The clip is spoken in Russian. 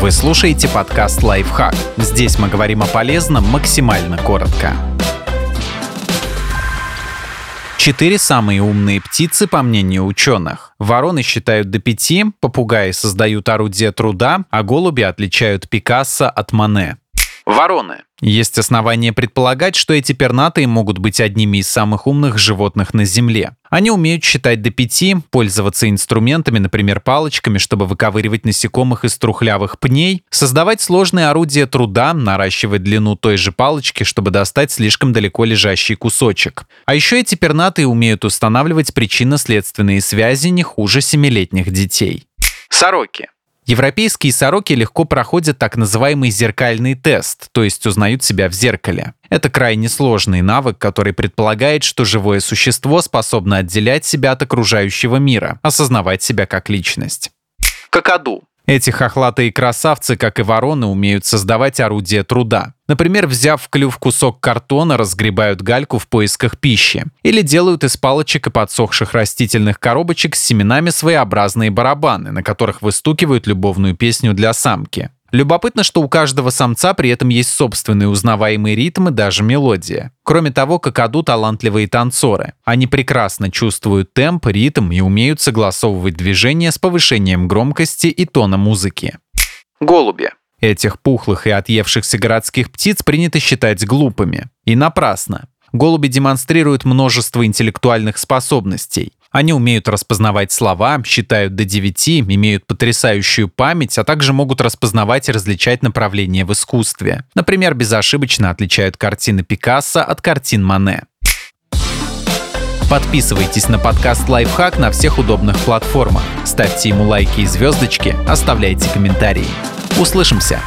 Вы слушаете подкаст «Лайфхак». Здесь мы говорим о полезном максимально коротко. Четыре самые умные птицы, по мнению ученых. Вороны считают до пяти, попугаи создают орудия труда, а голуби отличают Пикассо от Мане. Вороны. Есть основания предполагать, что эти пернатые могут быть одними из самых умных животных на Земле. Они умеют считать до пяти, пользоваться инструментами, например, палочками, чтобы выковыривать насекомых из трухлявых пней, создавать сложные орудия труда, наращивать длину той же палочки, чтобы достать слишком далеко лежащий кусочек. А еще эти пернатые умеют устанавливать причинно-следственные связи не хуже семилетних детей. Сороки. Европейские сороки легко проходят так называемый зеркальный тест, то есть узнают себя в зеркале. Это крайне сложный навык, который предполагает, что живое существо способно отделять себя от окружающего мира, осознавать себя как личность. Какаду. Эти хохлатые красавцы, как и вороны, умеют создавать орудия труда. Например, взяв в клюв кусок картона, разгребают гальку в поисках пищи. Или делают из палочек и подсохших растительных коробочек с семенами своеобразные барабаны, на которых выстукивают любовную песню для самки. Любопытно, что у каждого самца при этом есть собственный узнаваемый ритм и даже мелодия. Кроме того, какаду талантливые танцоры. Они прекрасно чувствуют темп, ритм и умеют согласовывать движения с повышением громкости и тона музыки. Голуби. Этих пухлых и отъевшихся городских птиц принято считать глупыми. И напрасно. Голуби демонстрируют множество интеллектуальных способностей. Они умеют распознавать слова, считают до 9, имеют потрясающую память, а также могут распознавать и различать направления в искусстве. Например, безошибочно отличают картины Пикассо от картин Мане. Подписывайтесь на подкаст «Лайфхак» на всех удобных платформах. Ставьте ему лайки и звездочки, оставляйте комментарии. Услышимся!